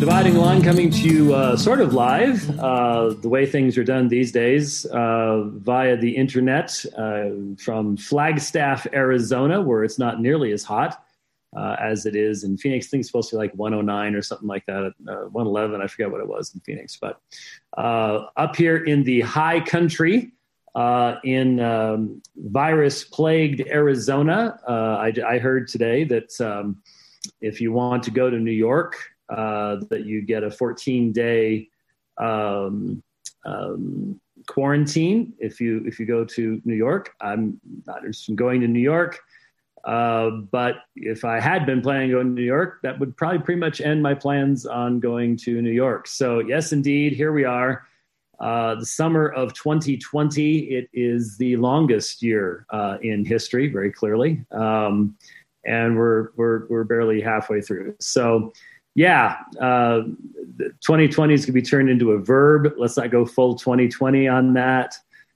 Dividing Line, coming to you uh, sort of live, uh, the way things are done these days, uh, via the internet uh, from Flagstaff, Arizona, where it's not nearly as hot uh, as it is in Phoenix. It's supposed to be like 109 or something like that, uh, 111. I forget what it was in Phoenix. But up here in the high country, in um, virus plagued Arizona, I, I, heard today that. Um, if you want to go to New York, uh, that you get a 14 day um, um, quarantine if you if you go to New York. I'm not interested in going to New York, uh, but if I had been planning on going to New York, that would probably pretty much end my plans on going to New York. So yes, indeed, here we are. Uh, the summer of 2020. It is the longest year uh, in history, very clearly. Um, and we're we're we're barely halfway through. So, yeah, uh, 2020 is going to be turned into a verb. Let's not go full 2020 on that.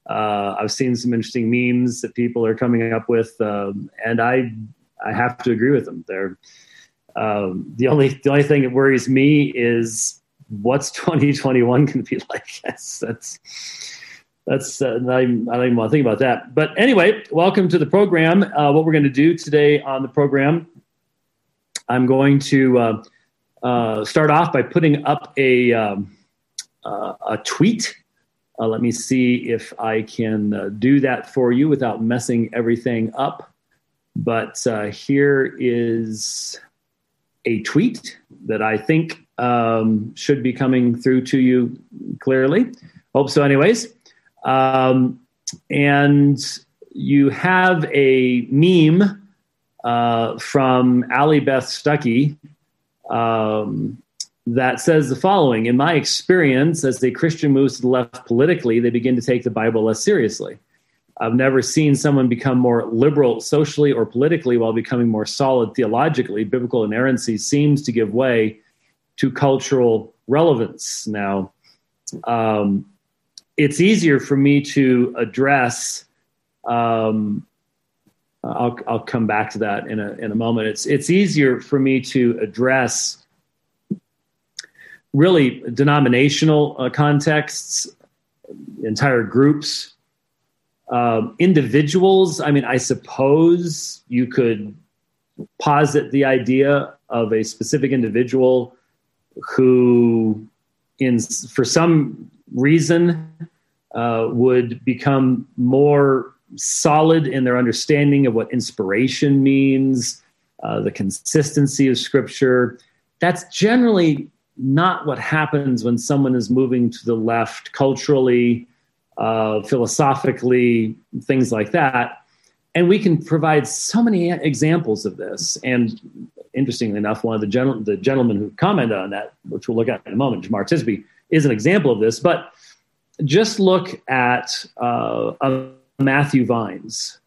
Uh, I've seen some interesting memes that people are coming up with, um, and I I have to agree with them. They're um, the only the only thing that worries me is what's 2021 going to be like. That's that's that's uh, not I don't even want to think about that. But anyway, welcome to the program. Uh, what we're going to do today on the program, I'm going to uh, uh start off by putting up a um, uh, a tweet. Uh, let me see if I can do that for you without messing everything up. But here is a tweet that I think um, should be coming through to you clearly. Hope so, anyways. Um, and you have a meme uh, from Allie Beth Stuckey um, that says the following In my experience, as a Christian moves to the left politically, they begin to take the Bible less seriously. I've never seen someone become more liberal socially or politically while becoming more solid theologically. Biblical inerrancy seems to give way to cultural relevance. Now, um, it's easier for me to address. Um, I'll, I'll come back to that in a, in a moment. It's, it's easier for me to address really denominational uh, contexts, entire groups, um, individuals. I mean, I suppose you could posit the idea of a specific individual who, in for some reason uh, would become more solid in their understanding of what inspiration means, uh, the consistency of scripture. That's generally not what happens when someone is moving to the left culturally, uh, philosophically, things like that. And we can provide so many examples of this. And interestingly enough, one of the, gen- the gentlemen who commented on that, which we'll look at in a moment, Jemar Tisby, is an example of this. But just look at uh, Matthew Vines,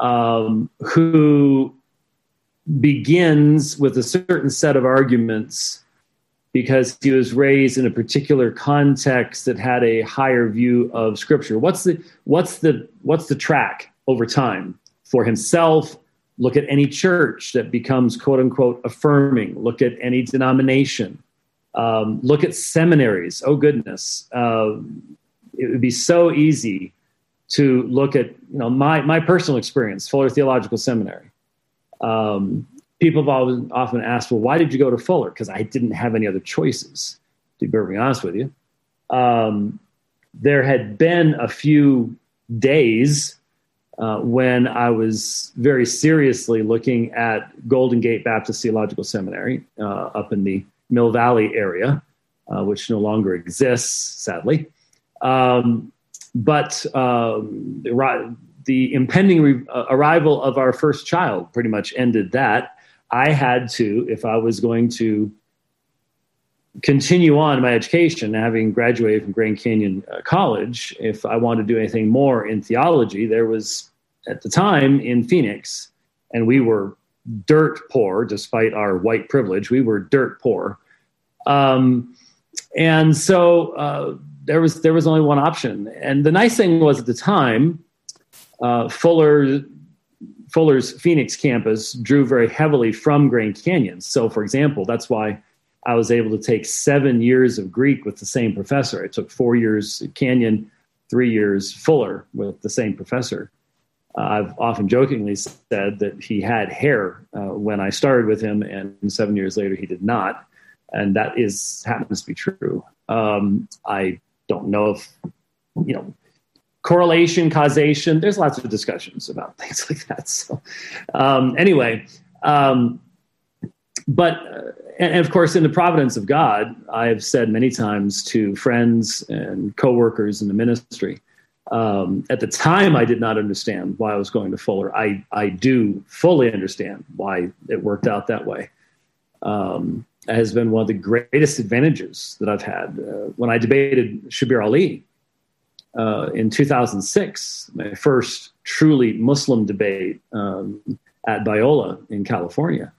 um, who begins with a certain set of arguments because he was raised in a particular context that had a higher view of scripture. What's the what's the what's the track over time? For himself look at any church that becomes quote unquote affirming. Look at any denomination. Um, look at seminaries. Oh goodness, uh, it would be so easy to look at you know my my personal experience, Fuller Theological Seminary. Um, people have always, often asked, well, why did you go to Fuller? Because I didn't have any other choices. To be perfectly honest with you, um, there had been a few days uh, when I was very seriously looking at Golden Gate Baptist Theological Seminary uh, up in the Mill Valley area, uh, which no longer exists, sadly. Um, but um, the, the, impending re- uh, arrival of our first child pretty much ended that. I had to, if I was going to continue on my education, having graduated from Grand Canyon uh, College, if I wanted to do anything more in theology, there was at the time in Phoenix, and we were dirt poor, despite our white privilege. We were dirt poor. Um, and so uh, there was there was only one option. And the nice thing was at the time, uh, Fuller Fuller's Phoenix campus drew very heavily from Grand Canyon. So, for example, that's why I was able to take seven years of Greek with the same professor. I took four years at Canyon, three years Fuller with the same professor. Uh, I've often jokingly said that he had hair uh, when I started with him, and seven years later he did not, and that is happens to be true. Um, I don't know if you know correlation, causation. There's lots of discussions about things like that. So, um, anyway, um, but uh, and of course, in the providence of God, I have said many times to friends and coworkers in the ministry um, at the time, I did not understand why I was going to Fuller. I, I do fully understand why it worked out that way. Um, has been one of the greatest advantages that I've had. Uh, when I debated Shabir Ali uh, in 2006, my first truly Muslim debate um, at Biola in California,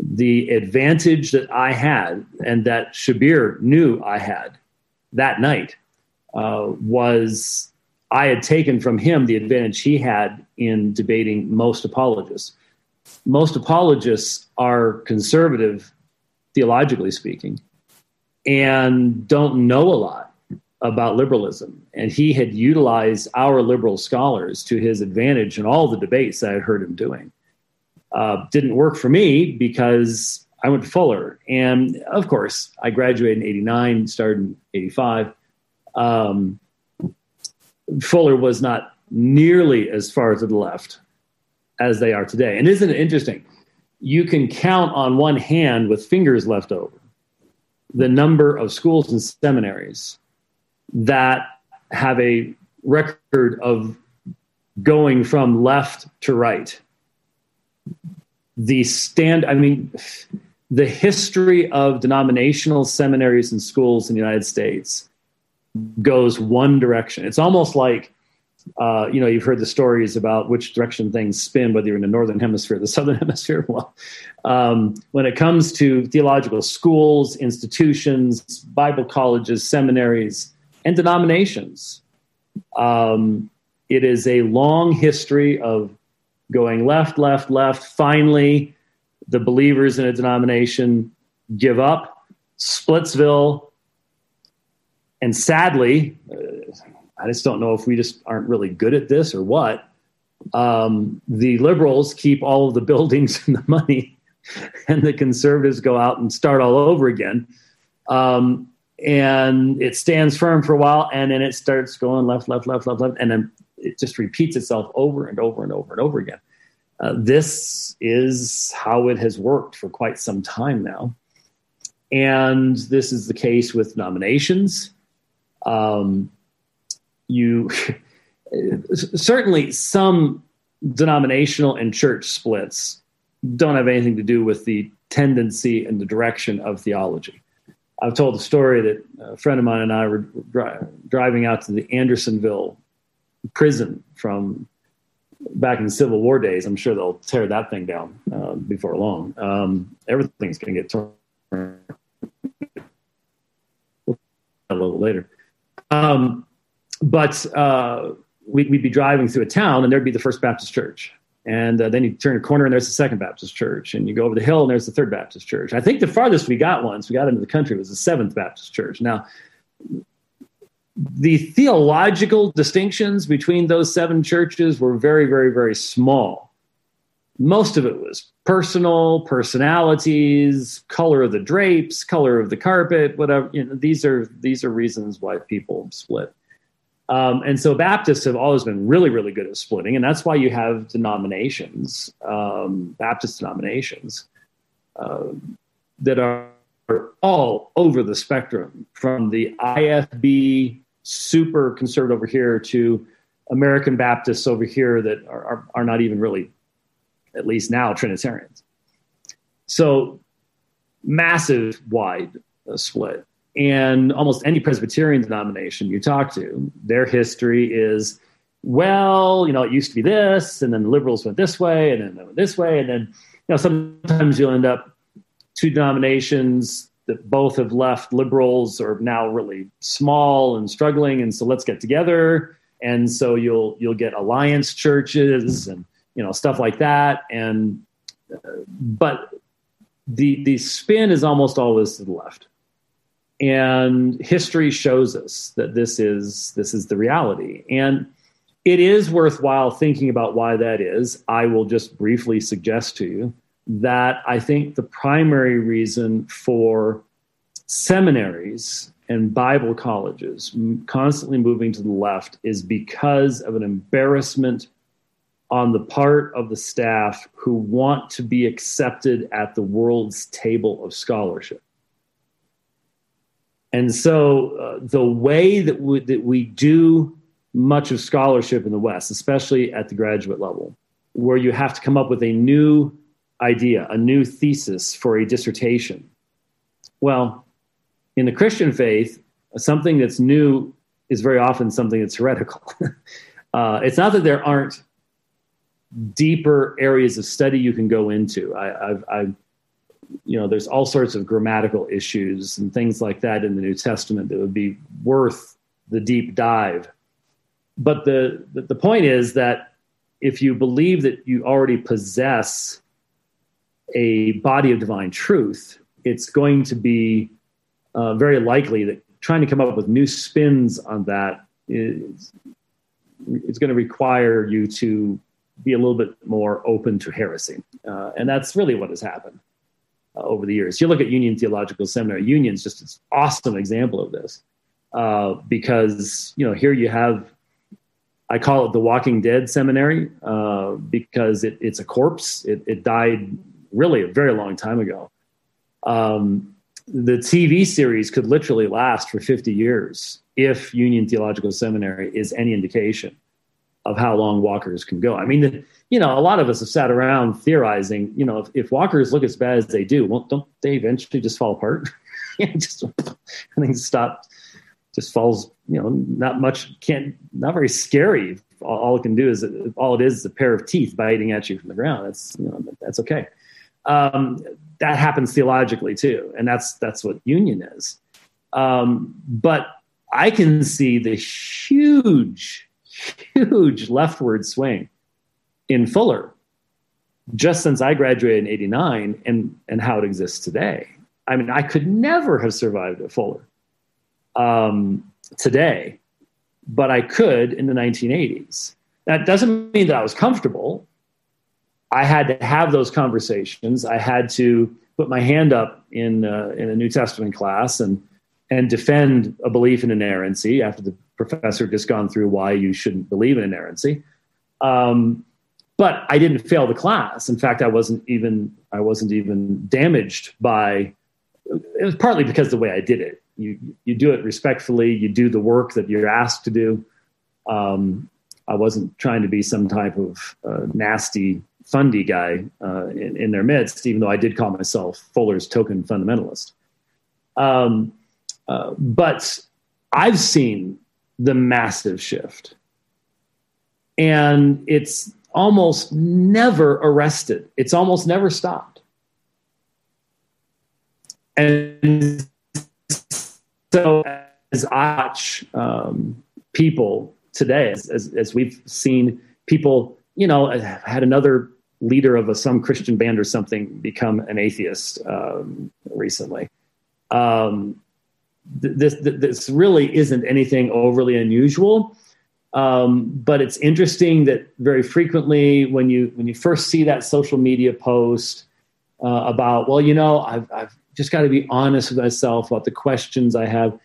the advantage that I had and that Shabir knew I had that night uh, was I had taken from him the advantage he had in debating most apologists. Most apologists are conservative, theologically speaking, and don't know a lot about liberalism. And he had utilized our liberal scholars to his advantage in all the debates I had heard him doing. Uh, didn't work for me because I went to Fuller. And of course, I graduated in 89, started in 85. Um, Fuller was not nearly as far to the left as they are today. And isn't it interesting? You can count on one hand with fingers left over the number of schools and seminaries that have a record of going from left to right. The stand, I mean, the history of denominational seminaries and schools in the United States goes one direction. It's almost like, uh, you know, you've heard the stories about which direction things spin, whether you're in the northern hemisphere or the southern hemisphere. Well, um, when it comes to theological schools, institutions, Bible colleges, seminaries, and denominations, um, it is a long history of going left, left, left. Finally, the believers in a denomination give up. Splitsville and sadly, I just don't know if we just aren't really good at this or what. Um, the liberals keep all of the buildings and the money, and the conservatives go out and start all over again. Um, and it stands firm for a while, and then it starts going left, left, left, left, left, and then it just repeats itself over and over and over and over again. Uh, this is how it has worked for quite some time now. And this is the case with nominations um, you certainly some denominational and church splits don't have anything to do with the tendency and the direction of theology. I've told the story that a friend of mine and I were dri- driving out to the Andersonville prison from back in the Civil War days. I'm sure they'll tear that thing down uh, before long. Um, everything's going to get torn a little later. Um, but uh, we, would be driving through a town, and there'd be the First Baptist Church. And uh, then you turn a corner, and there's the Second Baptist Church. And you go over the hill, and there's the Third Baptist Church. I think the farthest we got once we got into the country was the Seventh Baptist Church. Now, the theological distinctions between those seven churches were very, very, very small. Most of it was personal, personalities, color of the drapes, color of the carpet, whatever. You know, these are these are reasons why people split. Um, and so Baptists have always been really, really good at splitting, and that's why you have denominations, um, Baptist denominations, uh, that are all over the spectrum, from the IFB super conservative over here to American Baptists over here that are, are, are not even really at least now Trinitarians. So massive wide uh, split. And almost any Presbyterian denomination you talk to, their history is, well, you know, it used to be this, and then the liberals went this way, and then they went this way, and then, you know, sometimes you'll end up two denominations that both have left liberals are now really small and struggling, and so let's get together. And so you'll you'll get alliance churches and you know stuff like that and uh, but the the spin is almost always to the left and history shows us that this is this is the reality. And it is worthwhile thinking about why that is. I will just briefly suggest to you that i think the primary reason for seminaries and bible colleges constantly moving to the left is because of an embarrassment on the part of the staff who want to be accepted at the world's table of scholarship and so uh, the way that we, that we do much of scholarship in the West, especially at the graduate level, where you have to come up with a new idea, a new thesis for a dissertation. Well, in the Christian faith, something that's new is very often something that's heretical. uh, it's not that there aren't deeper areas of study you can go into. I, have you know, there's all sorts of grammatical issues and things like that in the New Testament that would be worth the deep dive. But the, the, point is that if you believe that you already possess a body of divine truth, it's going to be uh, very likely that trying to come up with new spins on that is it's going to require you to be a little bit more open to heresy. Uh, and that's really what has happened uh, over the years. You look at Union Theological Seminary. Union's just an awesome example of this uh, because you know here you have. I call it the Walking Dead Seminary uh, because it, it's a corpse. It, it, died really a very long time ago. Um, the TV series could literally last for 50 years if Union Theological Seminary is any indication of how long walkers can go. I mean, the, you know, a lot of us have sat around theorizing, you know, if, if walkers look as bad as they do, well, don't they eventually just fall apart? just things stop, just falls, you know, not much, can't, not very scary. All, all it can do is, all it is is a pair of teeth biting at you from the ground. That's, you know, that's okay. Um, that happens theologically too. And that's, that's what union is. Um, but I can see the huge, huge leftward swing in Fuller just since I graduated in 89 and, and how it exists today. I mean, I could never have survived at Fuller um, today, but I could in the 1980s. That doesn't mean that I was comfortable. I had to have those conversations. I had to put my hand up in, uh, in a New Testament class and, and defend a belief in inerrancy after the professor just gone through why you shouldn't believe in inerrancy. Um, but I didn't fail the class. In fact, I wasn't even I wasn't even damaged by. It was partly because the way I did it. You you do it respectfully. You do the work that you're asked to do. Um, I wasn't trying to be some type of uh, nasty fundy guy uh, in, in, their midst, even though I did call myself Fuller's token fundamentalist. Um, uh, but I've seen the massive shift. And it's almost never arrested. It's almost never stopped. And so, as I watch um, people today, as, as, as, we've seen people, you know, had another leader of a, some Christian band or something become an atheist um, recently. Um, this, this really isn't anything overly unusual. Um, but it's interesting that very frequently when you when you first see that social media post uh, about, well, you know, I've, I've just got to be honest with myself about the questions I have.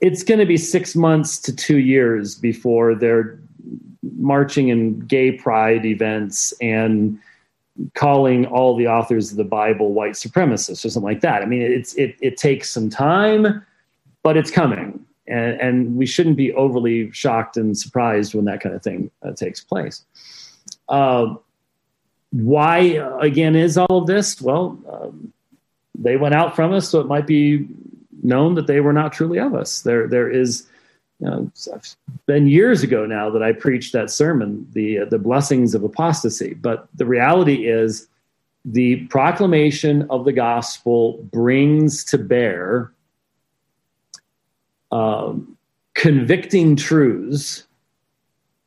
It's going to be six months to two years before they're marching in gay pride events and calling all the authors of the Bible white supremacists or something like that. I mean, it's it it takes some time, but it's coming and, and we shouldn't be overly shocked and surprised when that kind of thing uh, takes place. Uh, why, again, is all of this? Well, um, they went out from us, so it might be known that they were not truly of us. There, there is. You know, it's been years ago now that I preached that sermon, the uh, the blessings of apostasy. But the reality is, the proclamation of the gospel brings to bear um, convicting truths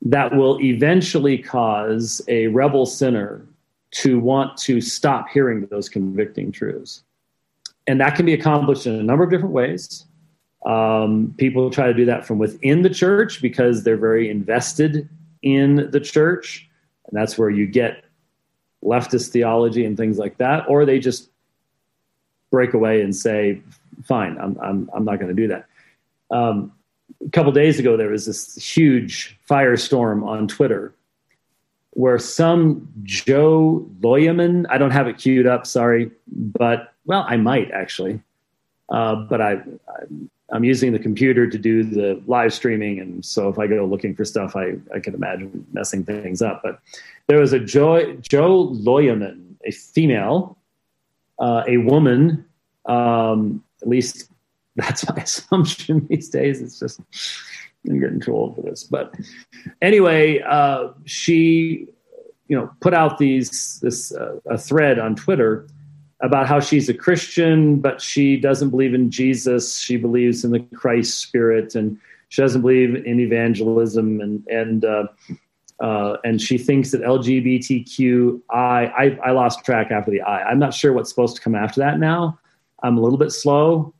that will eventually cause a rebel sinner to want to stop hearing those convicting truths. And that can be accomplished in a number of different ways. Um, people try to do that from within the church because they're very invested in the church. And that's where you get leftist theology and things like that. Or they just break away and say, fine, I'm, I'm, I'm not going to do that. Um, a couple days ago, there was this huge firestorm on Twitter where some Jo Luehmann, I don't have it queued up, sorry, but well, I might actually, uh, but I, I, am using the computer to do the live streaming, and so if I go looking for stuff, I, I can imagine messing things up. But there was a Joe Jo Luehmann, a female, uh, a woman, um, at least that's my assumption these days. It's just I'm getting too old for this. But anyway, uh, she, you know, put out these this uh, a thread on Twitter about how she's a Christian, but she doesn't believe in Jesus. She believes in the Christ spirit, and she doesn't believe in evangelism, and and uh, uh, and she thinks that LGBTQI. I, I lost track after the I. I'm not sure what's supposed to come after that now. I'm a little bit slow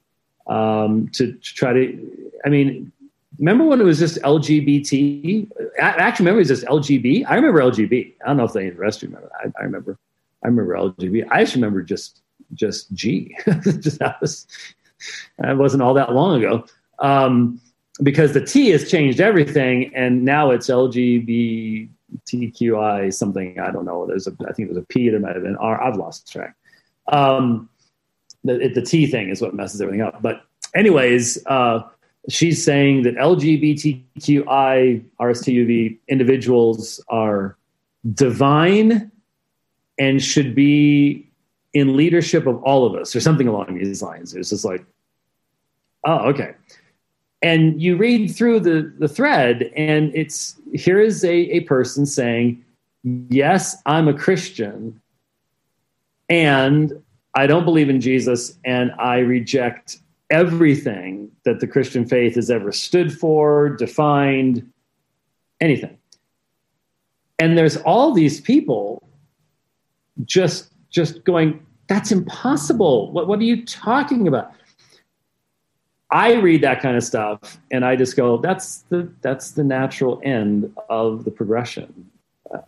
um, to, to try to. I mean, remember when it was just LGBT? I actually remember it was just LGB. I remember LGB. I don't know if they the rest remember. I, I remember. I remember LGB. I just remember just just G. just that was that wasn't all that long ago. Um, because the T has changed everything, and now it's LGBTQI something. I don't know. There's a I think there's a P. There might have been R. I've lost track. Um, the, the T thing is what messes everything up. But anyways, uh, she's saying that LGBTQI RSTUV individuals are divine and should be in leadership of all of us or something along these lines. It's just like, oh, okay. And you read through the, the thread, and it's here is a, a person saying, Yes, I'm a Christian, and I don't believe in Jesus, and I reject everything that the Christian faith has ever stood for, defined, anything. And there's all these people just just going, that's impossible. What, what are you talking about? I read that kind of stuff and I just go, that's the that's the natural end of the progression.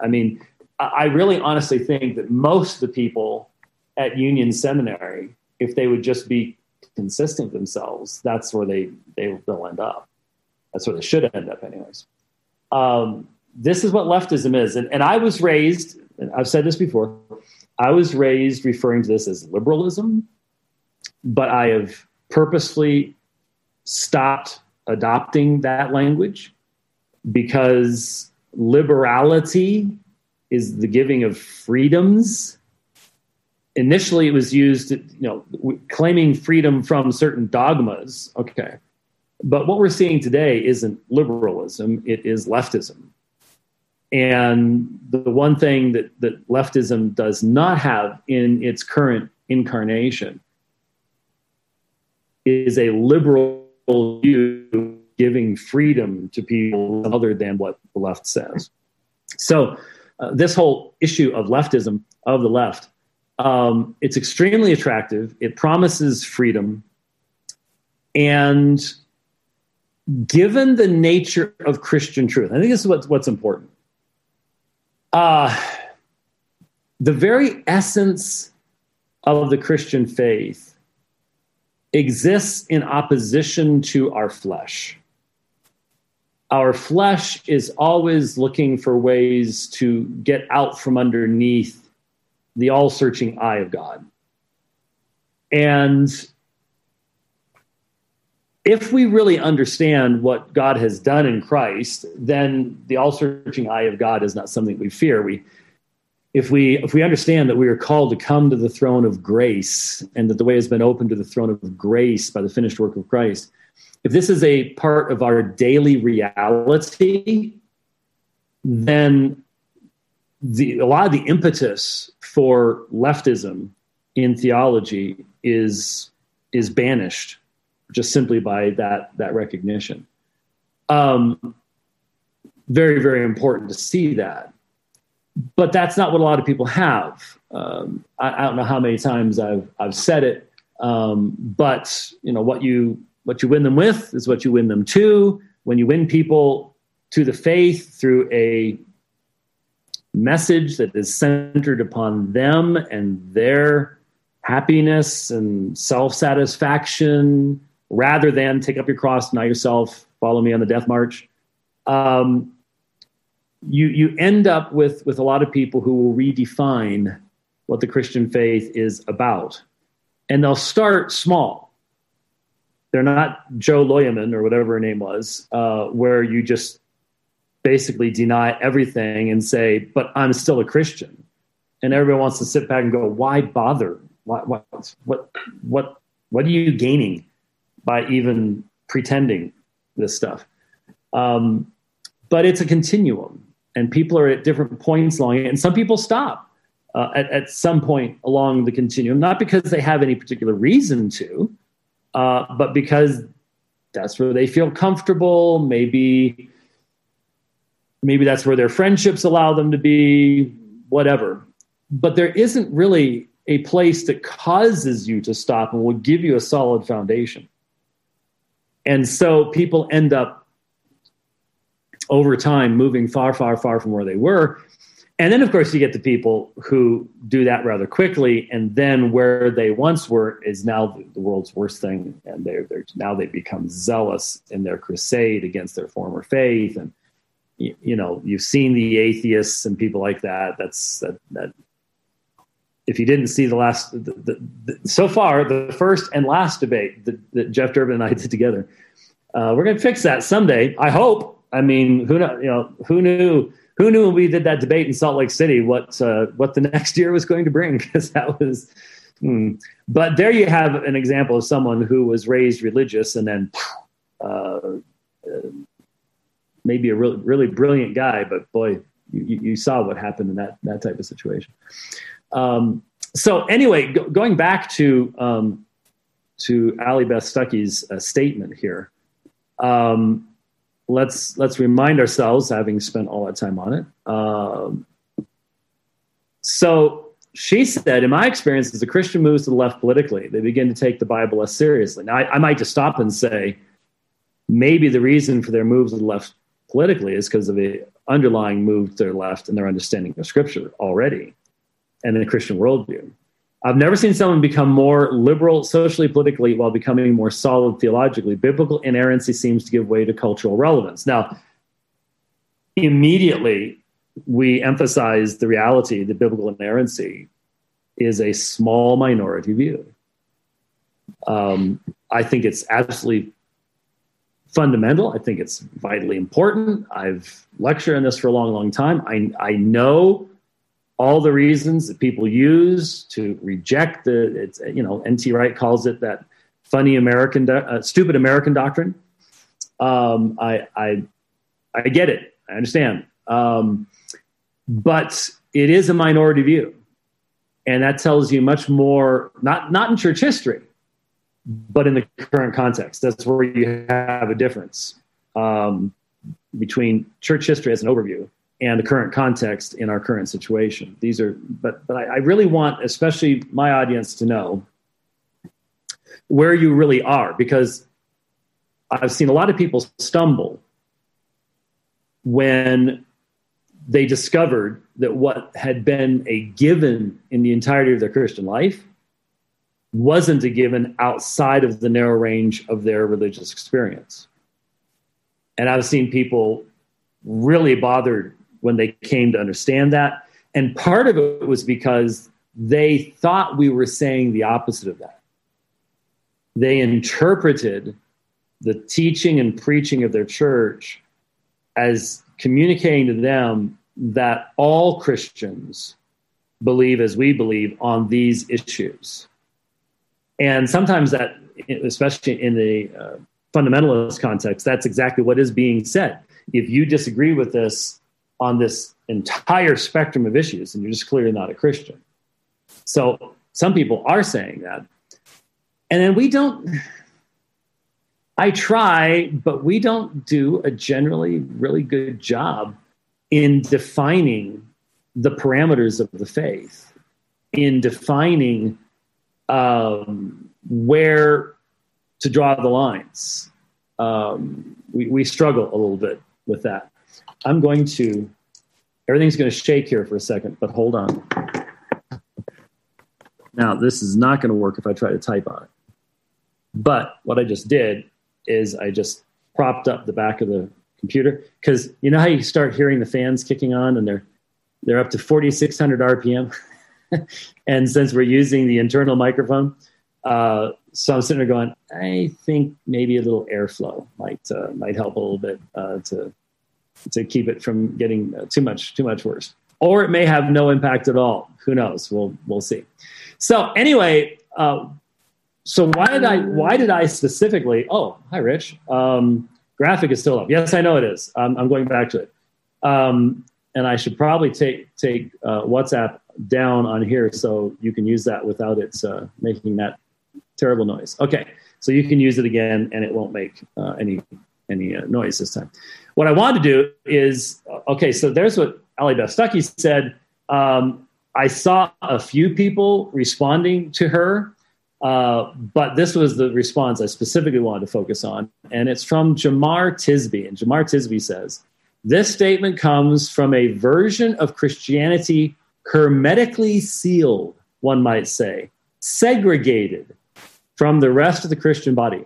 I mean, I really honestly think that most of the people at Union Seminary, if they would just be consistent themselves, that's where they, they will end up. That's where they should end up, anyways. Um, this is what leftism is. And, and I was raised, and I've said this before, I was raised referring to this as liberalism, but I have purposely stopped adopting that language because liberality is the giving of freedoms initially it was used, you know, claiming freedom from certain dogmas. Okay. But what we're seeing today isn't liberalism, it is leftism. And the one thing that, that leftism does not have in its current incarnation is a liberal view giving freedom to people other than what the left says. So, uh, this whole issue of leftism of the left um, it's extremely attractive. It promises freedom. And given the nature of Christian truth, I think this is what's, what's important. Uh, the very essence of the Christian faith exists in opposition to our flesh. Our flesh is always looking for ways to get out from underneath the all searching eye of God. And if we really understand what God has done in Christ, then the all searching eye of God is not something we fear. We, if we if we understand that we are called to come to the throne of grace and that the way has been opened to the throne of grace by the finished work of Christ, if this is a part of our daily reality, then the a lot of the impetus for leftism in theology is is banished just simply by that that recognition. Um, very very important to see that. but that's not what a lot of people have. Um, I, I, don't know how many times I've I've said it, um, but you know what you what you win them with is what you win them to. When you win people to the faith through a message that is centered upon them and their happiness and self satisfaction, rather than take up your cross, deny yourself, follow me on the death march. Um, you you end up with with a lot of people who will redefine what the Christian faith is about, and they'll start small. They're not Jo Luehmann or whatever her name was, uh, where you just basically deny everything and say, "But I'm still a Christian," and everyone wants to sit back and go, "Why bother? What what what what what are you gaining by even pretending this stuff?" Um, but it's a continuum and people are at different points along it, and some people stop uh, at, at some point along the continuum, not because they have any particular reason to, uh, but because that's where they feel comfortable. Maybe, maybe that's where their friendships allow them to be. Whatever, but there isn't really a place that causes you to stop and will give you a solid foundation. And so people end up over time moving far, far, far from where they were. And then, of course, you get the people who do that rather quickly, and then where they once were is now the world's worst thing, and they're, they're now they become zealous in their crusade against their former faith, and you, you know you've seen the atheists and people like that. That's that that. If you didn't see the last, the, the, the, so far the first and last debate that, that Jeff Durbin and I did together, uh, we're going to fix that someday. I hope I mean, who know, you know, who knew who knew when we did that debate in Salt Lake City what uh, what the next year was going to bring because that was. Hmm. But there you have an example of someone who was raised religious and then uh, uh, maybe a really really brilliant guy, but boy, you, you saw what happened in that that type of situation. Um, so anyway, go, going back to um, to Allie Beth Stuckey's uh, statement here. Um, let's let's remind ourselves, having spent all that time on it. Um, so she said, in my experience, as a Christian moves to the left politically, they begin to take the Bible less seriously. Now, I, I might just stop and say, maybe the reason for their moves to the left politically is because of the underlying move to the left and their understanding of Scripture already and the Christian worldview. I've never seen someone become more liberal socially, politically, while becoming more solid theologically. Biblical inerrancy seems to give way to cultural relevance. Now, immediately, we emphasize the reality that biblical inerrancy is a small minority view. Um, I think it's absolutely fundamental. I think it's vitally important. I've lectured on this for a long, long time. I, I know all the reasons that people use to reject the it's you know nt wright calls it that funny american uh, stupid american doctrine. Um, I, I i get it. I understand. Um, but it is a minority view. And that tells you much more not not in church history but in the current context. That's where you have a difference um, between church history as an overview and the current context in our current situation. These are, but but I, I really want, especially my audience, to know where you really are because I've seen a lot of people stumble when they discovered that what had been a given in the entirety of their Christian life wasn't a given outside of the narrow range of their religious experience. And I've seen people really bothered when they came to understand that. And part of it was because they thought we were saying the opposite of that. They interpreted the teaching and preaching of their church as communicating to them that all Christians believe as we believe on these issues. And sometimes that, especially in the uh, fundamentalist context, that's exactly what is being said. If you disagree with this, on this entire spectrum of issues, and you're just clearly not a Christian. So some people are saying that. And then we don't, I try, but we don't do a generally really good job in defining the parameters of the faith in defining um, where to draw the lines. Um, we, we struggle a little bit with that. I'm going to, everything's going to shake here for a second, but hold on. Now, this is not going to work if I try to type on it. But what I just did is I just propped up the back of the computer because you know how you start hearing the fans kicking on and they're they're up to 4600 rpm and since we're using the internal microphone uh, so i'm sitting there going i think maybe a little airflow might uh, might help a little bit uh, to to keep it from getting uh, too much too much worse or it may have no impact at all who knows we'll we'll see so anyway uh, so why did I why did I specifically? Oh, hi, Rich. Um, graphic is still up. Yes, I know it is. Um, I'm going back to it, um, and I should probably take take uh, WhatsApp down on here so you can use that without it uh, making that terrible noise. Okay, so you can use it again, and it won't make uh, any any uh, noise this time. What I wanted to do is okay. So there's what Allie Beth Stuckey said. Um, I saw a few people responding to her uh, but this was the response I specifically wanted to focus on, and it's from Jemar Tisby. And Jemar Tisby says, This statement comes from a version of Christianity hermetically sealed, one might say, segregated from the rest of the Christian body.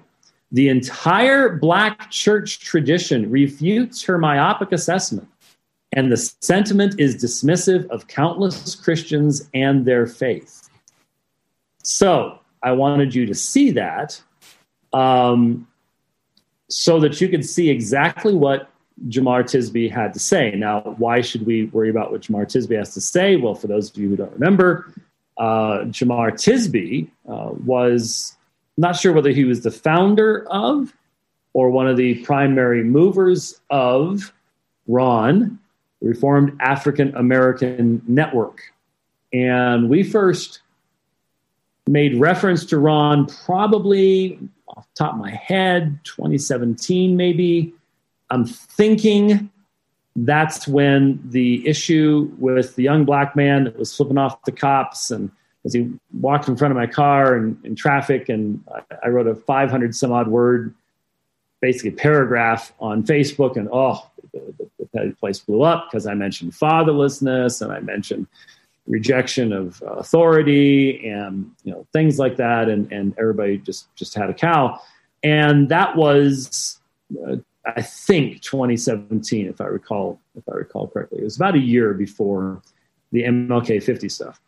The entire black church tradition refutes her myopic assessment, and the sentiment is dismissive of countless Christians and their faith. So, I wanted you to see that um, so that you could see exactly what Jemar Tisby had to say. Now, why should we worry about what Jemar Tisby has to say? Well, for those of you who don't remember, uh, Jemar Tisby uh, was not sure whether he was the founder of or one of the primary movers of RON, Reformed African American Network. And we first made reference to Ron probably off top of my head, 2017 maybe. I'm thinking that's when the issue with the young black man that was flipping off the cops and as he walked in front of my car and in traffic and I, wrote a 500 some odd word basically paragraph on facebook and oh the, the, place blew up because i mentioned fatherlessness and i mentioned rejection of authority and you know things like that and and everybody just just had a cow. And that was uh, i think 2017 if i recall if i recall correctly. It was about a year before the mlk 50 stuff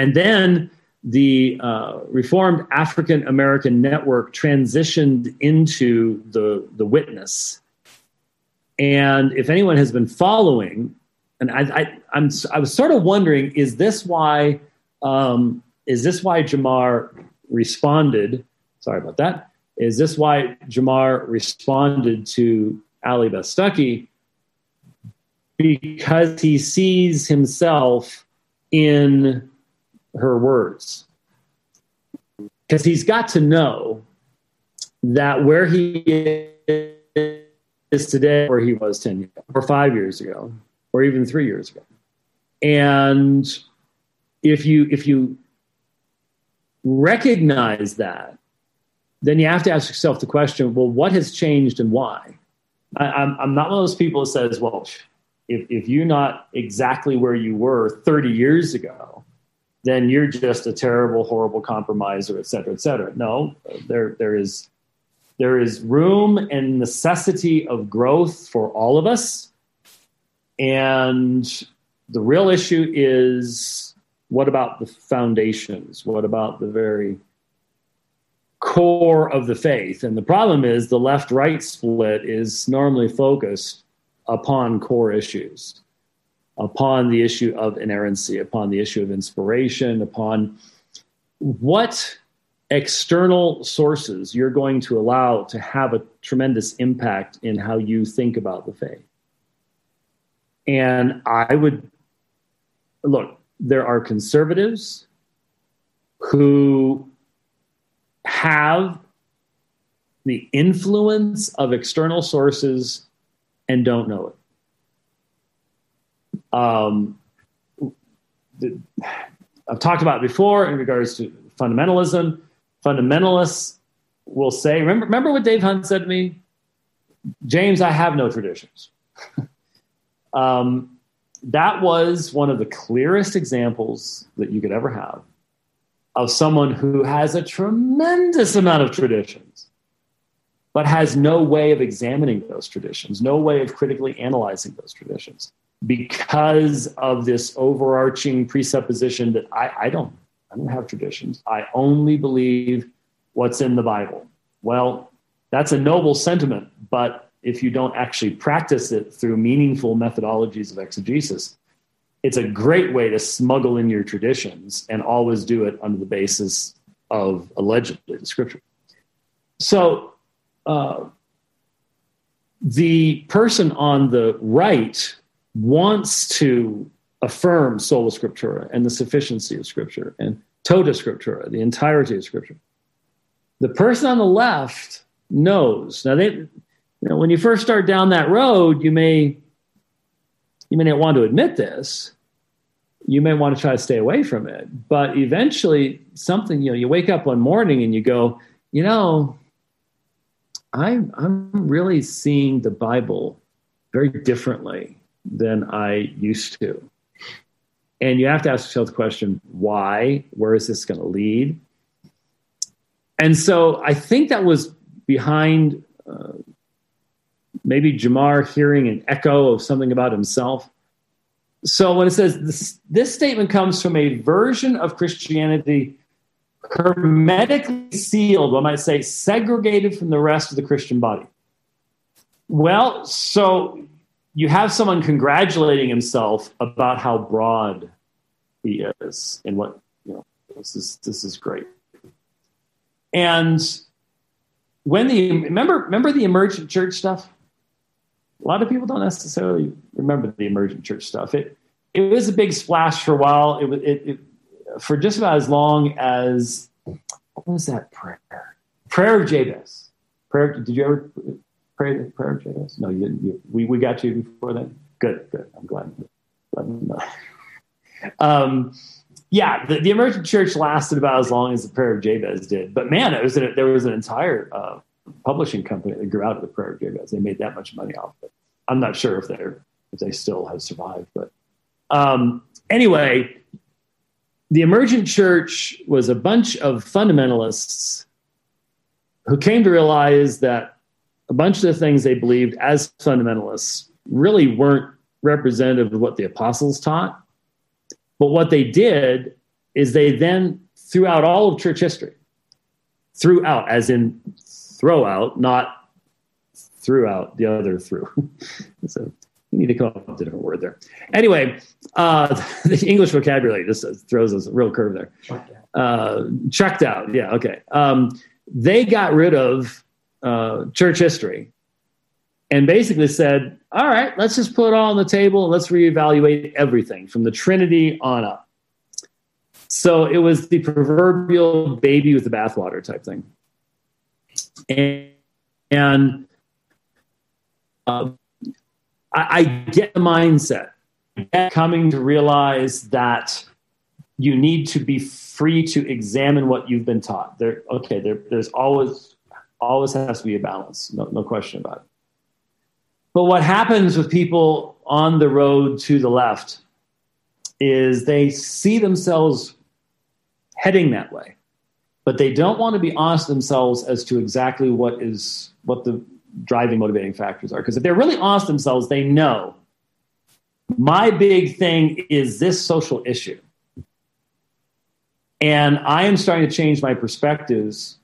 and then the uh, reformed african american network transitioned into the the witness and if anyone has been following and I, I, I'm, I was sort of wondering, is this why, um, is this why Jemar responded? Sorry about that. Is this why Jemar responded to Allie Beth Stuckey? Because he sees himself in her words. Because he's got to know that where he is today, where he was 10 or five years ago, or even three years ago. And if you if you recognize that, then you have to ask yourself the question: Well, what has changed and why? I, I'm I'm not one of those people that says, "Well, if if you're not exactly where you were 30 years ago, then you're just a terrible, horrible compromiser, et cetera, et cetera." No, there there is there is room and necessity of growth for all of us and the real issue is what about the foundations? What about the very core of the faith? And the problem is the left right split is normally focused upon core issues, upon the issue of inerrancy, upon the issue of inspiration, upon what external sources you're going to allow to have a tremendous impact in how you think about the faith. And I would look, there are conservatives who have the influence of external sources and don't know it. Um, the, I've talked about before in regards to fundamentalism. Fundamentalists will say, remember, remember what Dave Hunt said to me? James, I have no traditions. um, that was one of the clearest examples that you could ever have of someone who has a tremendous amount of traditions, but has no way of examining those traditions, no way of critically analyzing those traditions because of this overarching presupposition that I, I don't I don't have traditions. I only believe what's in the Bible. Well, that's a noble sentiment, but if you don't actually practice it through meaningful methodologies of exegesis, it's a great way to smuggle in your traditions and always do it under the basis of allegedly the scripture. So, uh, the person on the right wants to affirm sola scriptura and the sufficiency of scripture and tota scriptura, the entirety of scripture. The person on the left knows. Now, they, you know, when you first start down that road, you may you may not want to admit this. You may want to try to stay away from it. But eventually, something, you know, you wake up one morning and you go, you know, I'm, I'm really seeing the Bible very differently than I used to. And you have to ask yourself the question why? Where is this going to lead? And so I think that was behind uh, maybe Jemar hearing an echo of something about himself. So when it says this, this statement comes from a version of Christianity hermetically sealed, one might say segregated from the rest of the Christian body. Well, so you have someone congratulating himself about how broad he is and what you know this is this is great. And when the remember remember the emergent church stuff? A lot of people don't necessarily remember the emergent church stuff. It it was a big splash for a while. It was it, it for just about as long as what was that prayer? Prayer of jabez. Prayer did you ever prayer of Jabez? No, you didn't. You, we, we got you before then? Good, good. I'm glad. um, yeah, the, the, emergent church lasted about as long as the prayer of Jabez did. But man, it was there was an entire uh, publishing company that grew out of the prayer of Jabez. They made that much money off it. I'm not sure if they're if they still have survived, but um, anyway, the emergent church was a bunch of fundamentalists who came to realize that a bunch of the things they believed as fundamentalists really weren't representative of what the apostles taught. But what they did is they then throughout all of church history, threw out, as in throw out, not threw out the other through. so we need to come up with a different word there. Anyway, uh, the English vocabulary just throws us a real curve there. Checked out. Uh, checked out. Yeah. Okay. Um, they got rid of uh, church history and basically said, all right, let's just put it all on the table and let's reevaluate everything from the Trinity on up. So it was the proverbial baby with the bathwater type thing. And, and uh, I, I, get the mindset, coming to realize that you need to be free to examine what you've been taught. There, okay, there, there's always always has to be a balance, no, no question about it. But what happens with people on the road to the left is they see themselves heading that way, but they don't want to be honest themselves as to exactly what is what the driving motivating factors are. Because if they're really honest themselves, they know my big thing is this social issue. And I am starting to change my perspectives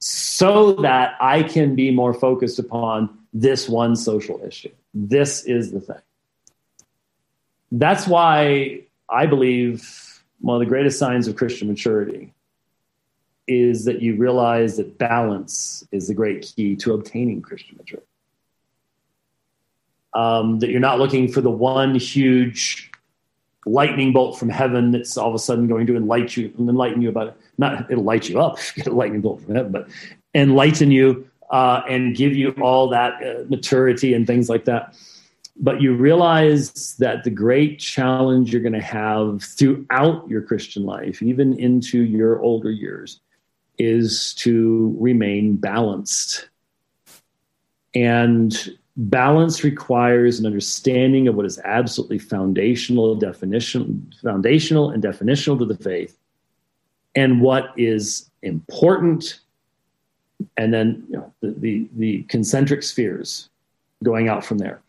so that I can be more focused upon this one social issue. This is the thing. That's why I believe one of the greatest signs of Christian maturity is that you realize that balance is the great key to obtaining Christian maturity. Um, that you're not looking for the one huge lightning bolt from heaven that's all of a sudden going to enlighten you, enlighten you about it. Not it'll light you up, get a lightning bolt from heaven, but enlighten you uh, and give you all that uh, maturity and things like that. but you realize that the great challenge you're going to have throughout your Christian life, even into your older years, is to remain balanced. And balance requires an understanding of what is absolutely foundational definition foundational and definitional to the faith and what is important and then you know, the, the, the concentric spheres going out from there.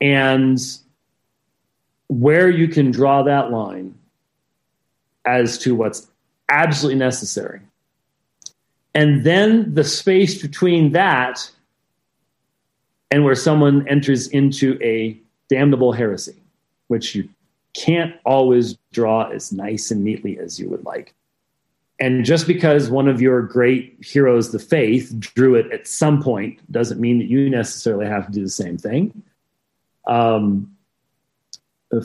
And where you can draw that line as to what's absolutely necessary. And then the space between that and where someone enters into a damnable heresy, which you can't always draw as nice and neatly as you would like. And just because one of your great heroes, the faith, drew it at some point doesn't mean that you necessarily have to do the same thing. Um,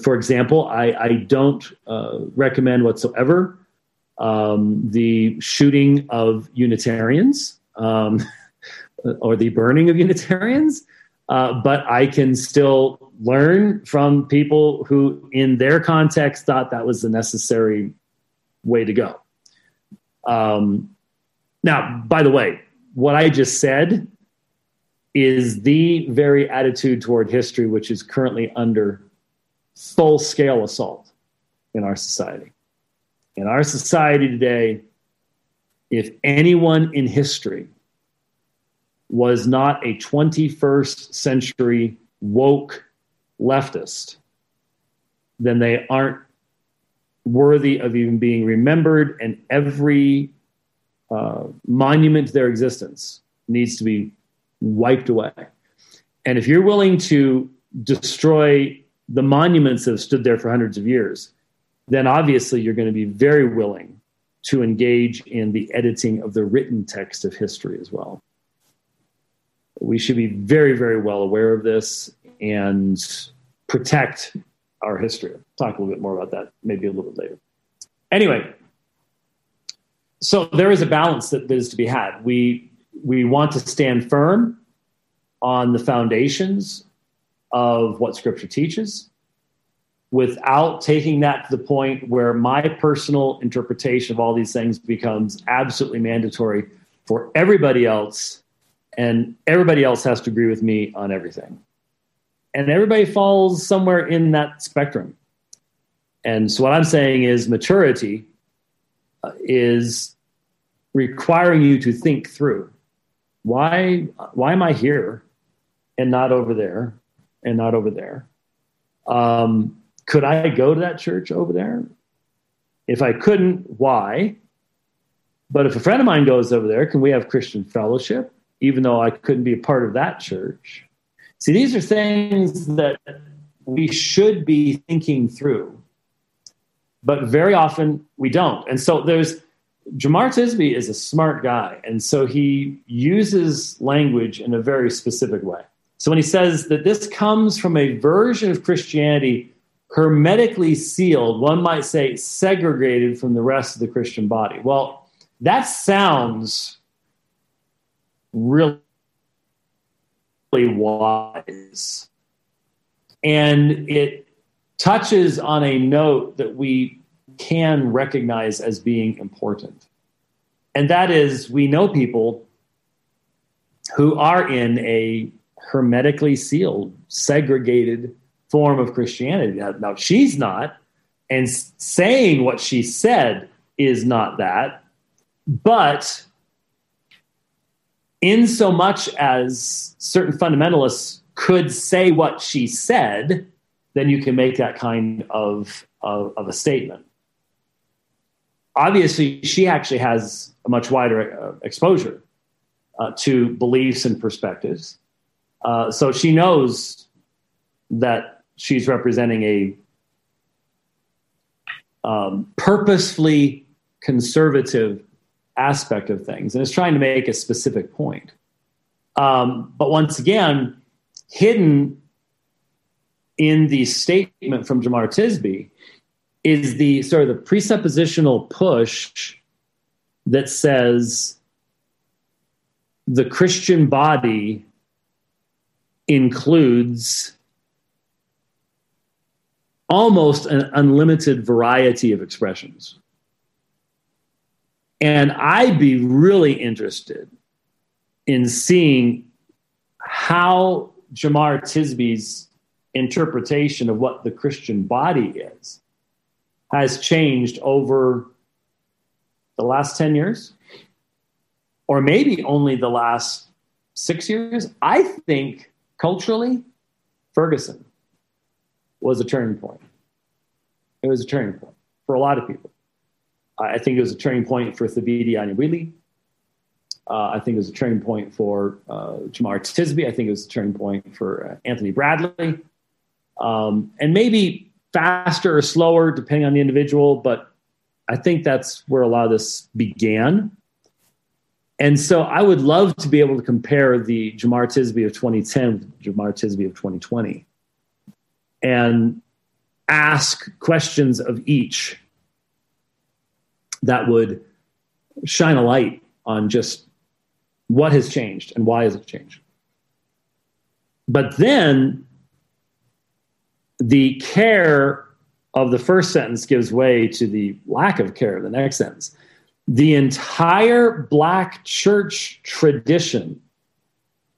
for example, I, I don't uh, recommend whatsoever um, the shooting of Unitarians um, or the burning of Unitarians. Uh, but I can still learn from people who, in their context, thought that was the necessary way to go. Um, now, by the way, what I just said is the very attitude toward history which is currently under full scale assault in our society. In our society today, if anyone in history was not a 21st century woke leftist, then they aren't worthy of even being remembered, and every uh, monument to their existence needs to be wiped away. And if you're willing to destroy the monuments that have stood there for hundreds of years, then obviously you're going to be very willing to engage in the editing of the written text of history as well we should be very, very well aware of this and protect our history. Talk a little bit more about that maybe a little bit later. Anyway, so there is a balance that is to be had. We we want to stand firm on the foundations of what Scripture teaches without taking that to the point where my personal interpretation of all these things becomes absolutely mandatory for everybody else and everybody else has to agree with me on everything. And everybody falls somewhere in that spectrum. And so, what I'm saying is, maturity uh, is requiring you to think through why, why am I here and not over there and not over there? Um, could I go to that church over there? If I couldn't, why? But if a friend of mine goes over there, can we have Christian fellowship? Even though I couldn't be a part of that church. See, these are things that we should be thinking through, but very often we don't. And so there's Jemar Tisby is a smart guy, and so he uses language in a very specific way. So when he says that this comes from a version of Christianity hermetically sealed, one might say segregated from the rest of the Christian body. Well, that sounds really wise. And it touches on a note that we can recognize as being important. And that is, we know people who are in a hermetically sealed, segregated form of Christianity. Now, she's not, and saying what she said is not that, but in so much as certain fundamentalists could say what she said, then you can make that kind of, of, of a statement. Obviously, she actually has a much wider uh, exposure uh, to beliefs and perspectives. Uh, so she knows that she's representing a um, purposefully conservative aspect of things and is trying to make a specific point. Um, but once again, hidden in the statement from Jemar Tisby is the sort of the presuppositional push that says the Christian body includes almost an unlimited variety of expressions. And I'd be really interested in seeing how Jemar Tisby's interpretation of what the Christian body is has changed over the last 10 years, or maybe only the last six years. I think culturally, Ferguson was a turning point. It was a turning point for a lot of people. I think it was a turning point for Thabiti Anyabwile. Uh, I think it was a turning point for uh, Jemar Tisby. I think it was a turning point for uh, Anthony Bradley. Um, and maybe faster or slower, depending on the individual, but I think that's where a lot of this began. And so I would love to be able to compare the Jemar Tisby of 2010 with Jemar Tisby of 2020 and ask questions of each that would shine a light on just what has changed and why has it changed. But then the care of the first sentence gives way to the lack of care of the next sentence. The entire Black church tradition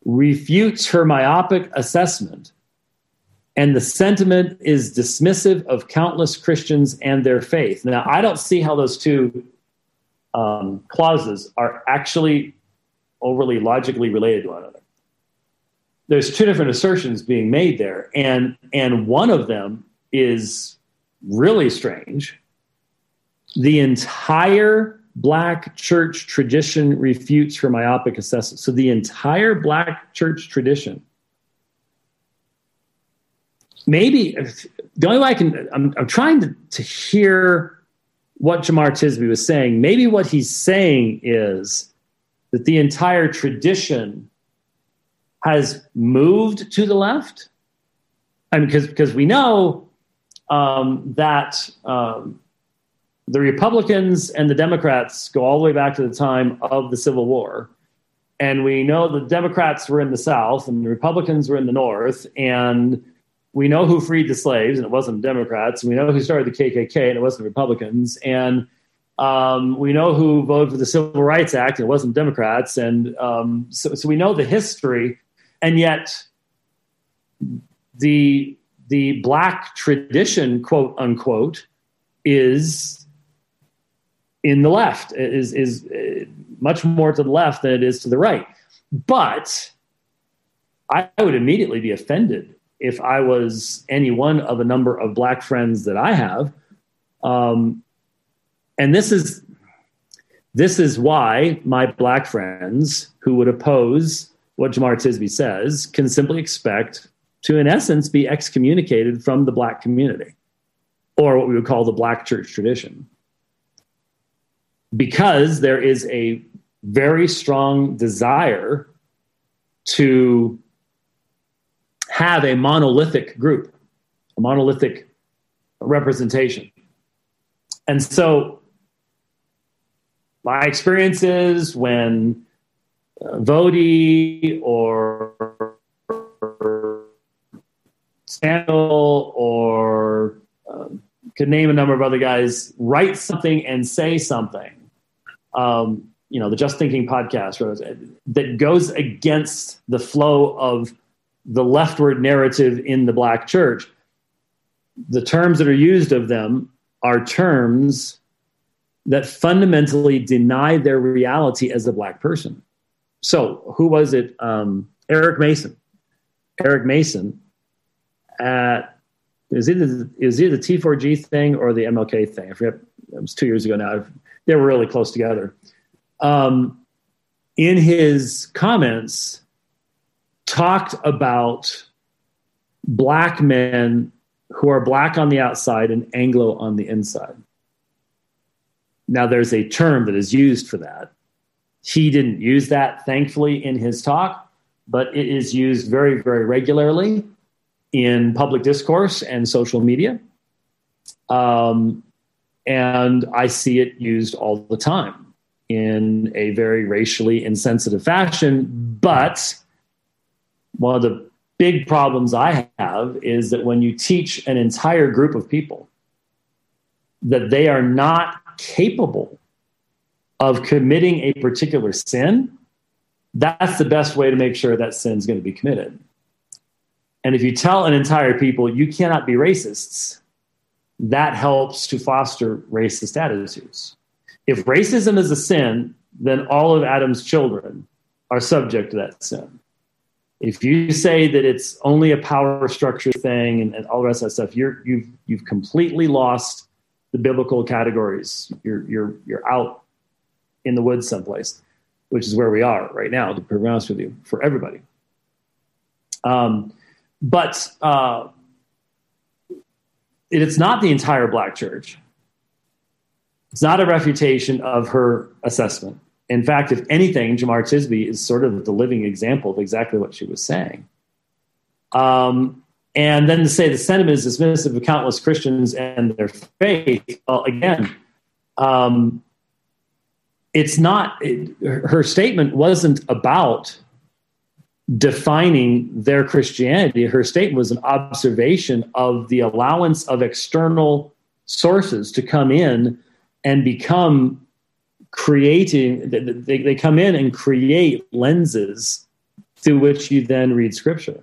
refutes her myopic assessment, and the sentiment is dismissive of countless Christians and their faith. Now, I don't see how those two um, clauses are actually overly logically related to one another. There's two different assertions being made there, and and one of them is really strange. The entire black church tradition refutes her myopic assessment. So the entire black church tradition. Maybe the only way I can, I'm, I'm trying to, to hear what Jemar Tisby was saying. Maybe what he's saying is that the entire tradition has moved to the left. I mean, because because we know um, that um, the Republicans and the Democrats go all the way back to the time of the Civil War, and we know the Democrats were in the South and the Republicans were in the North, and we know who freed the slaves, and it wasn't Democrats. We know who started the KKK, and it wasn't Republicans, and um, we know who voted for the Civil Rights Act, and it wasn't Democrats, and um, so, so we know the history, and yet the the black tradition, quote unquote, is in the left is is uh, much more to the left than it is to the right. But I would immediately be offended if I was any one of a number of black friends that I have um, and this is this is why my black friends who would oppose what Jemar Tisby says can simply expect to, in essence, be excommunicated from the black community or what we would call the black church tradition. Because there is a very strong desire to have a monolithic group, a monolithic representation. And so my experiences when uh, Voddie or Sandal or um, could name a number of other guys write something and say something. Um, you know, the Just Thinking podcast that goes against the flow of the leftward narrative in the black church. The terms that are used of them are terms that fundamentally deny their reality as a black person. So, who was it? Um, Eric Mason. Eric Mason at is either is either the T4G thing or the MLK thing. I forget. It was two years ago now. They were really close together. Um, in his comments, talked about black men who are black on the outside and Anglo on the inside. Now, there's a term that is used for that. He didn't use that, thankfully, in his talk, but it is used very, very regularly in public discourse and social media. Um, and I see it used all the time in a very racially insensitive fashion. But one of the big problems I have is that when you teach an entire group of people that they are not capable of committing a particular sin, that's the best way to make sure that sin is going to be committed. And if you tell an entire people you cannot be racists, that helps to foster racist attitudes. If racism is a sin, then all of Adam's children are subject to that sin. If you say that it's only a power structure thing and, and all the rest of that stuff, you're, you've, you've completely lost the biblical categories. You're, you're, you're out in the woods someplace, which is where we are right now, to be honest with you, for everybody. Um, but uh, it's not the entire black church. It's not a refutation of her assessment. In fact, if anything, Jemar Tisby is sort of the living example of exactly what she was saying. Um, and then to say the sentiment is dismissive of countless Christians and their faith, well, again, um, it's not, it, her statement wasn't about defining their Christianity. Her statement was an observation of the allowance of external sources to come in and become creating, they, they come in and create lenses through which you then read scripture.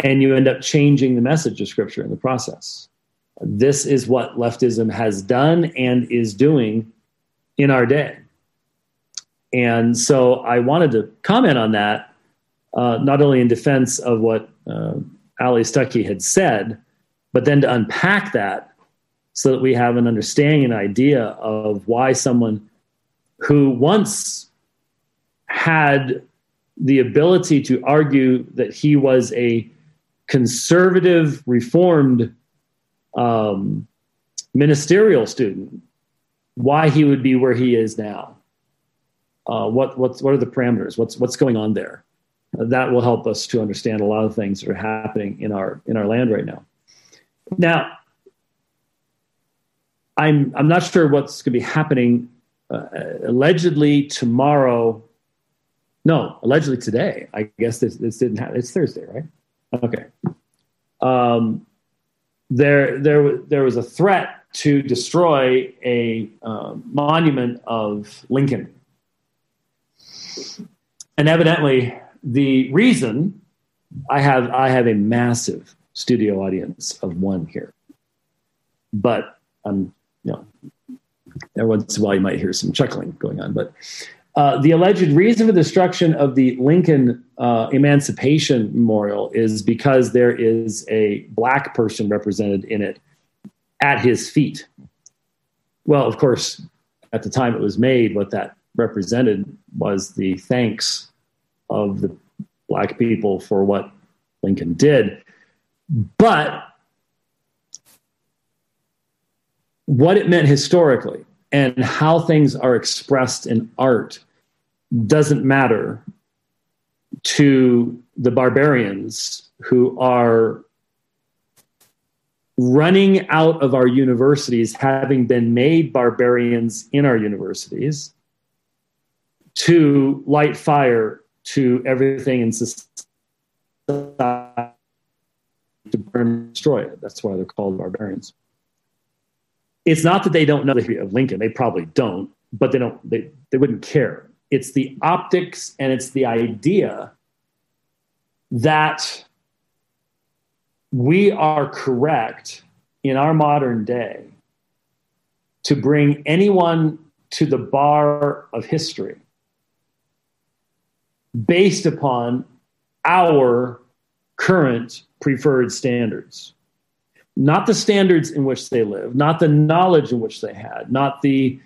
And you end up changing the message of scripture in the process. This is what leftism has done and is doing in our day. And so I wanted to comment on that, uh, not only in defense of what uh, Allie Stuckey had said, but then to unpack that so that we have an understanding and idea of why someone who once had the ability to argue that he was a conservative, reformed um, ministerial student, why he would be where he is now. Uh, what what's what are the parameters? What's what's going on there? Uh, that will help us to understand a lot of things that are happening in our in our land right now. Now, I'm I'm not sure what's going to be happening. Uh, allegedly tomorrow, no, allegedly today. I guess this this didn't happen. It's Thursday, right? Okay. Um, there there there was a threat to destroy a uh, monument of Lincoln, and evidently the reason I have I have a massive studio audience of one here, but I'm know, every once in a while you might hear some chuckling going on. But uh, the alleged reason for the destruction of the Lincoln uh, Emancipation Memorial is because there is a black person represented in it at his feet. Well, of course, at the time it was made, what that represented was the thanks of the black people for what Lincoln did. But what it meant historically and how things are expressed in art doesn't matter to the barbarians who are running out of our universities, having been made barbarians in our universities, to light fire to everything in society to burn and destroy it. That's why they're called barbarians it's not that they don't know the history of Lincoln. They probably don't, but they don't. They they wouldn't care. It's the optics and it's the idea that we are correct in our modern day to bring anyone to the bar of history based upon our current preferred standards not the standards in which they live, not the knowledge in which they had, not the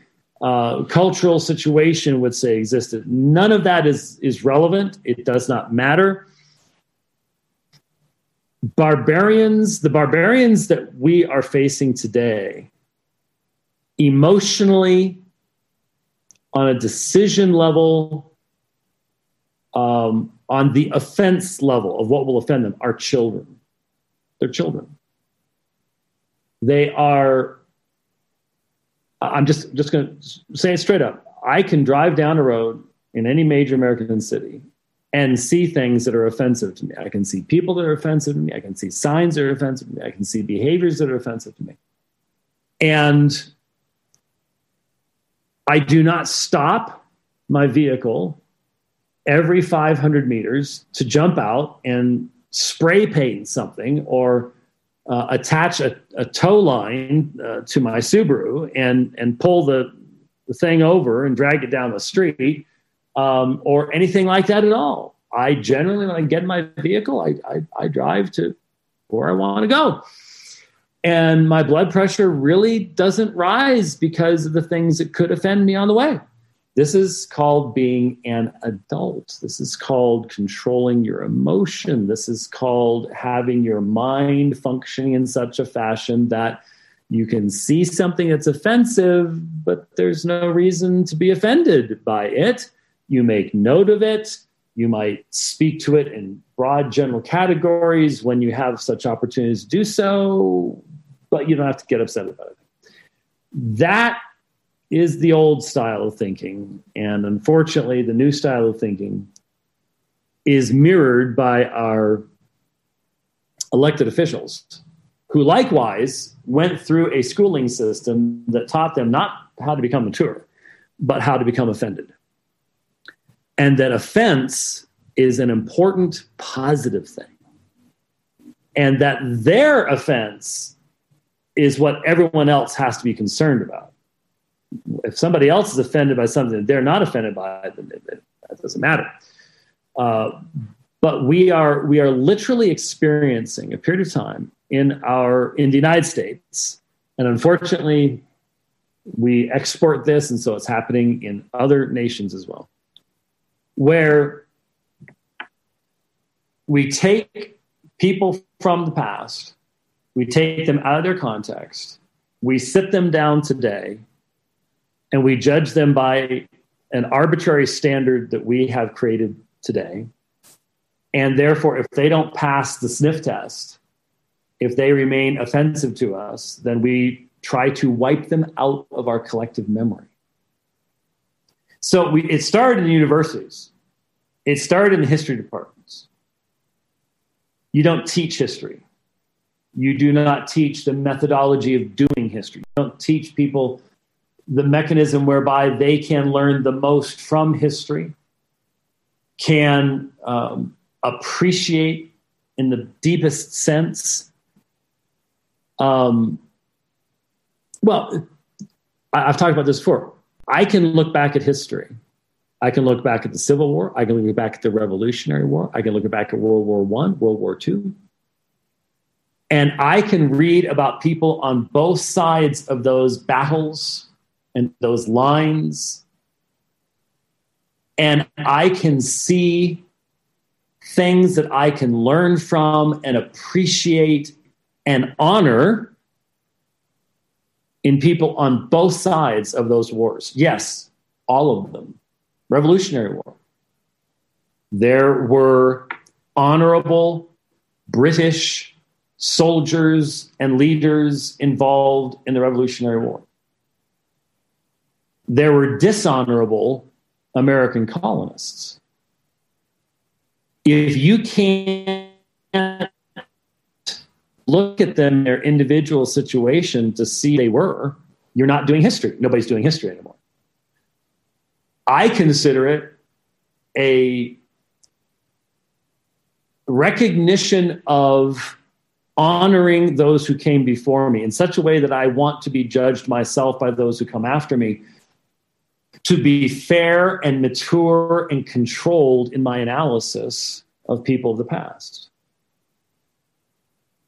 uh, cultural situation would say existed. None of that is, is relevant. It does not matter. Barbarians, the barbarians that we are facing today, emotionally, on a decision level, um, on the offense level of what will offend them, are children. They're children. They are, I'm just, just going to say it straight up. I can drive down a road in any major American city and see things that are offensive to me. I can see people that are offensive to me. I can see signs that are offensive to me. I can see behaviors that are offensive to me. And I do not stop my vehicle every 500 meters to jump out and spray paint something or uh, attach a, a, tow line uh, to my Subaru and, and pull the, the thing over and drag it down the street um, or anything like that at all. I generally, when I get in my vehicle, I, I, I drive to where I want to go. And my blood pressure really doesn't rise because of the things that could offend me on the way. This is called being an adult. This is called controlling your emotion. This is called having your mind functioning in such a fashion that you can see something that's offensive, but there's no reason to be offended by it. You make note of it. You might speak to it in broad general categories when you have such opportunities to do so, but you don't have to get upset about it. That is the old style of thinking. And unfortunately, the new style of thinking is mirrored by our elected officials, who likewise went through a schooling system that taught them not how to become mature, but how to become offended and that offense is an important positive thing and that their offense is what everyone else has to be concerned about if somebody else is offended by something that they're not offended by then that doesn't matter. Uh, but we are we are literally experiencing a period of time in our in the united states and unfortunately we export this and so it's happening in other nations as well where we take people from the past, we take them out of their context, we sit them down today, and we judge them by an arbitrary standard that we have created today. And therefore, if they don't pass the sniff test, if they remain offensive to us, then we try to wipe them out of our collective memory. So we, it started in universities. It started in the history departments. You don't teach history. You do not teach the methodology of doing history. You don't teach people the mechanism whereby they can learn the most from history, can um, appreciate in the deepest sense. Um, well, I've talked about this before. I can look back at history. I can look back at the Civil War. I can look back at the Revolutionary War. I can look back at World War One, World War Two, and I can read about people on both sides of those battles and those lines, and I can see things that I can learn from and appreciate and honor in people on both sides of those wars. Yes, all of them. Revolutionary War. There were honorable British soldiers and leaders involved in the Revolutionary War. There were dishonorable American colonists. If you can't look at them, their individual situation to see they were, you're not doing history. Nobody's doing history anymore. I consider it a recognition of honoring those who came before me in such a way that I want to be judged myself by those who come after me, to be fair and mature and controlled in my analysis of people of the past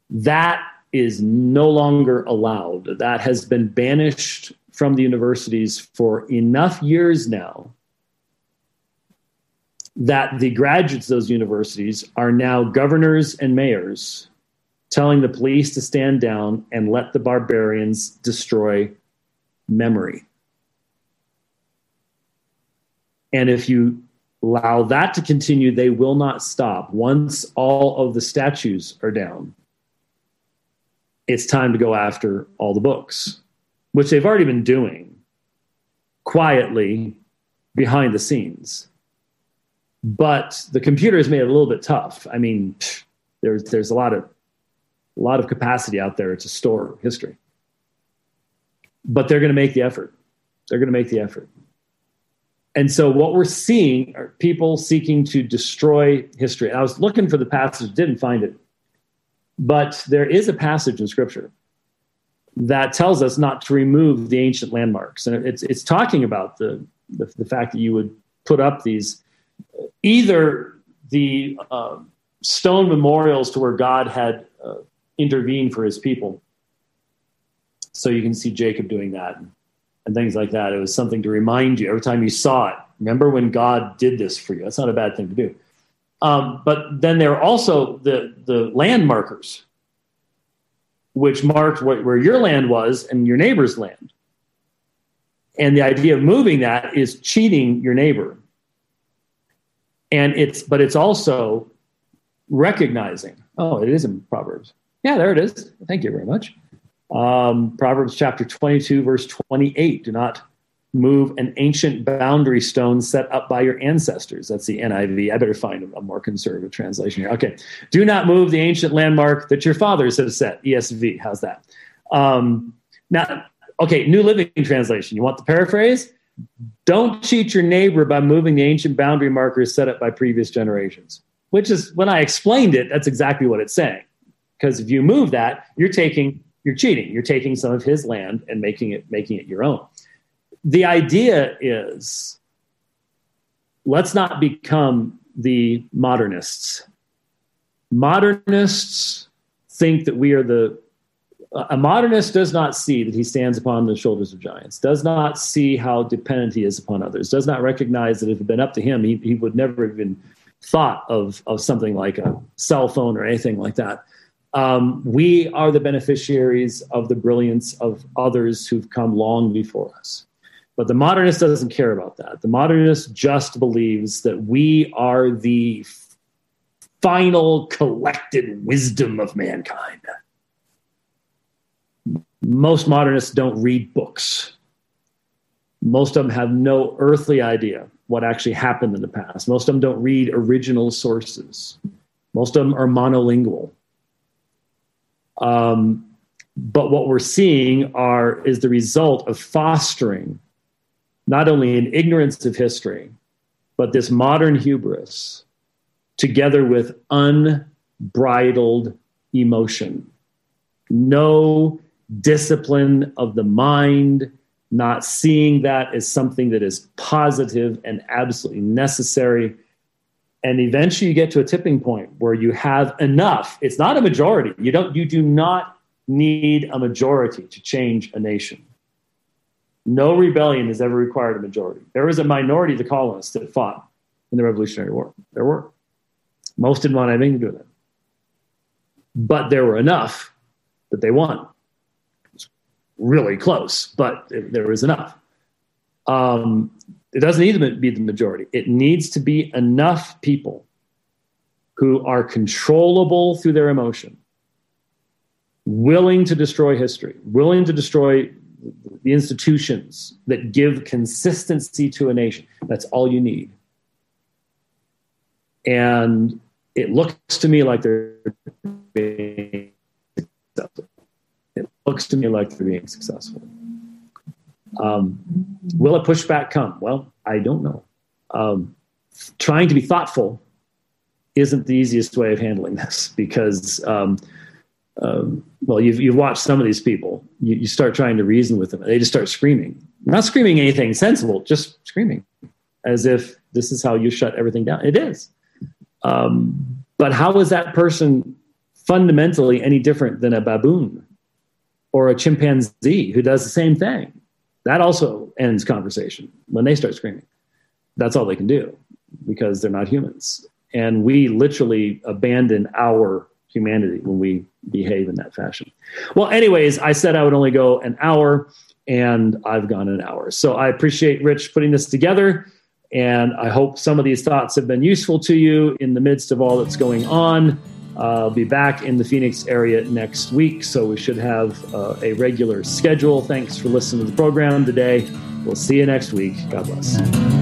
that is no longer allowed. That has been banished from the universities for enough years now that the graduates of those universities are now governors and mayors telling the police to stand down and let the barbarians destroy memory. And if you allow that to continue, they will not stop once all of the statues are down it's time to go after all the books, which they've already been doing quietly behind the scenes. but the computer has made it a little bit tough. I mean, there's there's a lot of a lot of capacity out there to store history, but they're going to make the effort. They're going to make the effort. And so what we're seeing are people seeking to destroy history. I was looking for the passage, didn't find it. But there is a passage in scripture that tells us not to remove the ancient landmarks. And it's, it's talking about the, the, the fact that you would put up these either the uh, stone memorials to where God had uh, intervened for his people. So you can see Jacob doing that and things like that. It was something to remind you every time you saw it. Remember when God did this for you. That's not a bad thing to do. Um, but then there are also the the land markers, which marked what, where your land was and your neighbor's land. And the idea of moving that is cheating your neighbor. And it's but it's also recognizing. Oh, it is in Proverbs. Yeah, there it is. Thank you very much. Um, Proverbs chapter 22, verse 28. Do not move an ancient boundary stone set up by your ancestors. That's the NIV. I better find a more conservative translation here. Okay. Do not move the ancient landmark that your fathers have set. ESV. How's that? Um, now, okay, New Living Translation. You want the paraphrase? Don't cheat your neighbor by moving the ancient boundary markers set up by previous generations, which is when I explained it, that's exactly what it's saying. Because if you move that, you're taking you're cheating. You're taking some of his land and making it making it your own. The idea is let's not become the modernists. Modernists think that we are the a modernist does not see that he stands upon the shoulders of giants, does not see how dependent he is upon others, does not recognize that if it had been up to him, he, he would never have even thought of, of something like a cell phone or anything like that. Um, we are the beneficiaries of the brilliance of others who've come long before us. But the modernist doesn't care about that. The modernist just believes that we are the final collected wisdom of mankind. Most modernists don't read books. Most of them have no earthly idea what actually happened in the past. Most of them don't read original sources. Most of them are monolingual. Um, but what we're seeing are is the result of fostering not only an ignorance of history, but this modern hubris, together with unbridled emotion. No discipline of the mind, not seeing that as something that is positive and absolutely necessary and eventually you get to a tipping point where you have enough. It's not a majority. You don't you do not need a majority to change a nation. No rebellion has ever required a majority. There was a minority of the colonists that fought in the revolutionary war. There were. Most didn't want anything to do with it. But there were enough that they won. It's really close but there was enough. Um, it doesn't need to be the majority. It needs to be enough people who are controllable through their emotion, willing to destroy history, willing to destroy the institutions that give consistency to a nation. That's all you need. And it looks to me like they're being successful. It looks to me like they're being successful. Um, will a pushback come? Well, I don't know. Um, trying to be thoughtful isn't the easiest way of handling this because, um, um, well, you've, you've watched some of these people. You, you start trying to reason with them, and they just start screaming. Not screaming anything sensible, just screaming as if this is how you shut everything down. It is. Um, but how is that person fundamentally any different than a baboon or a chimpanzee who does the same thing? That also ends conversation when they start screaming. That's all they can do because they're not humans. And we literally abandon our humanity when we behave in that fashion. Well, anyways, I said I would only go an hour and I've gone an hour. So I appreciate Rich putting this together. And I hope some of these thoughts have been useful to you in the midst of all that's going on. I'll be back in the Phoenix area next week, so we should have uh, a regular schedule. Thanks for listening to the program today. We'll see you next week. God bless.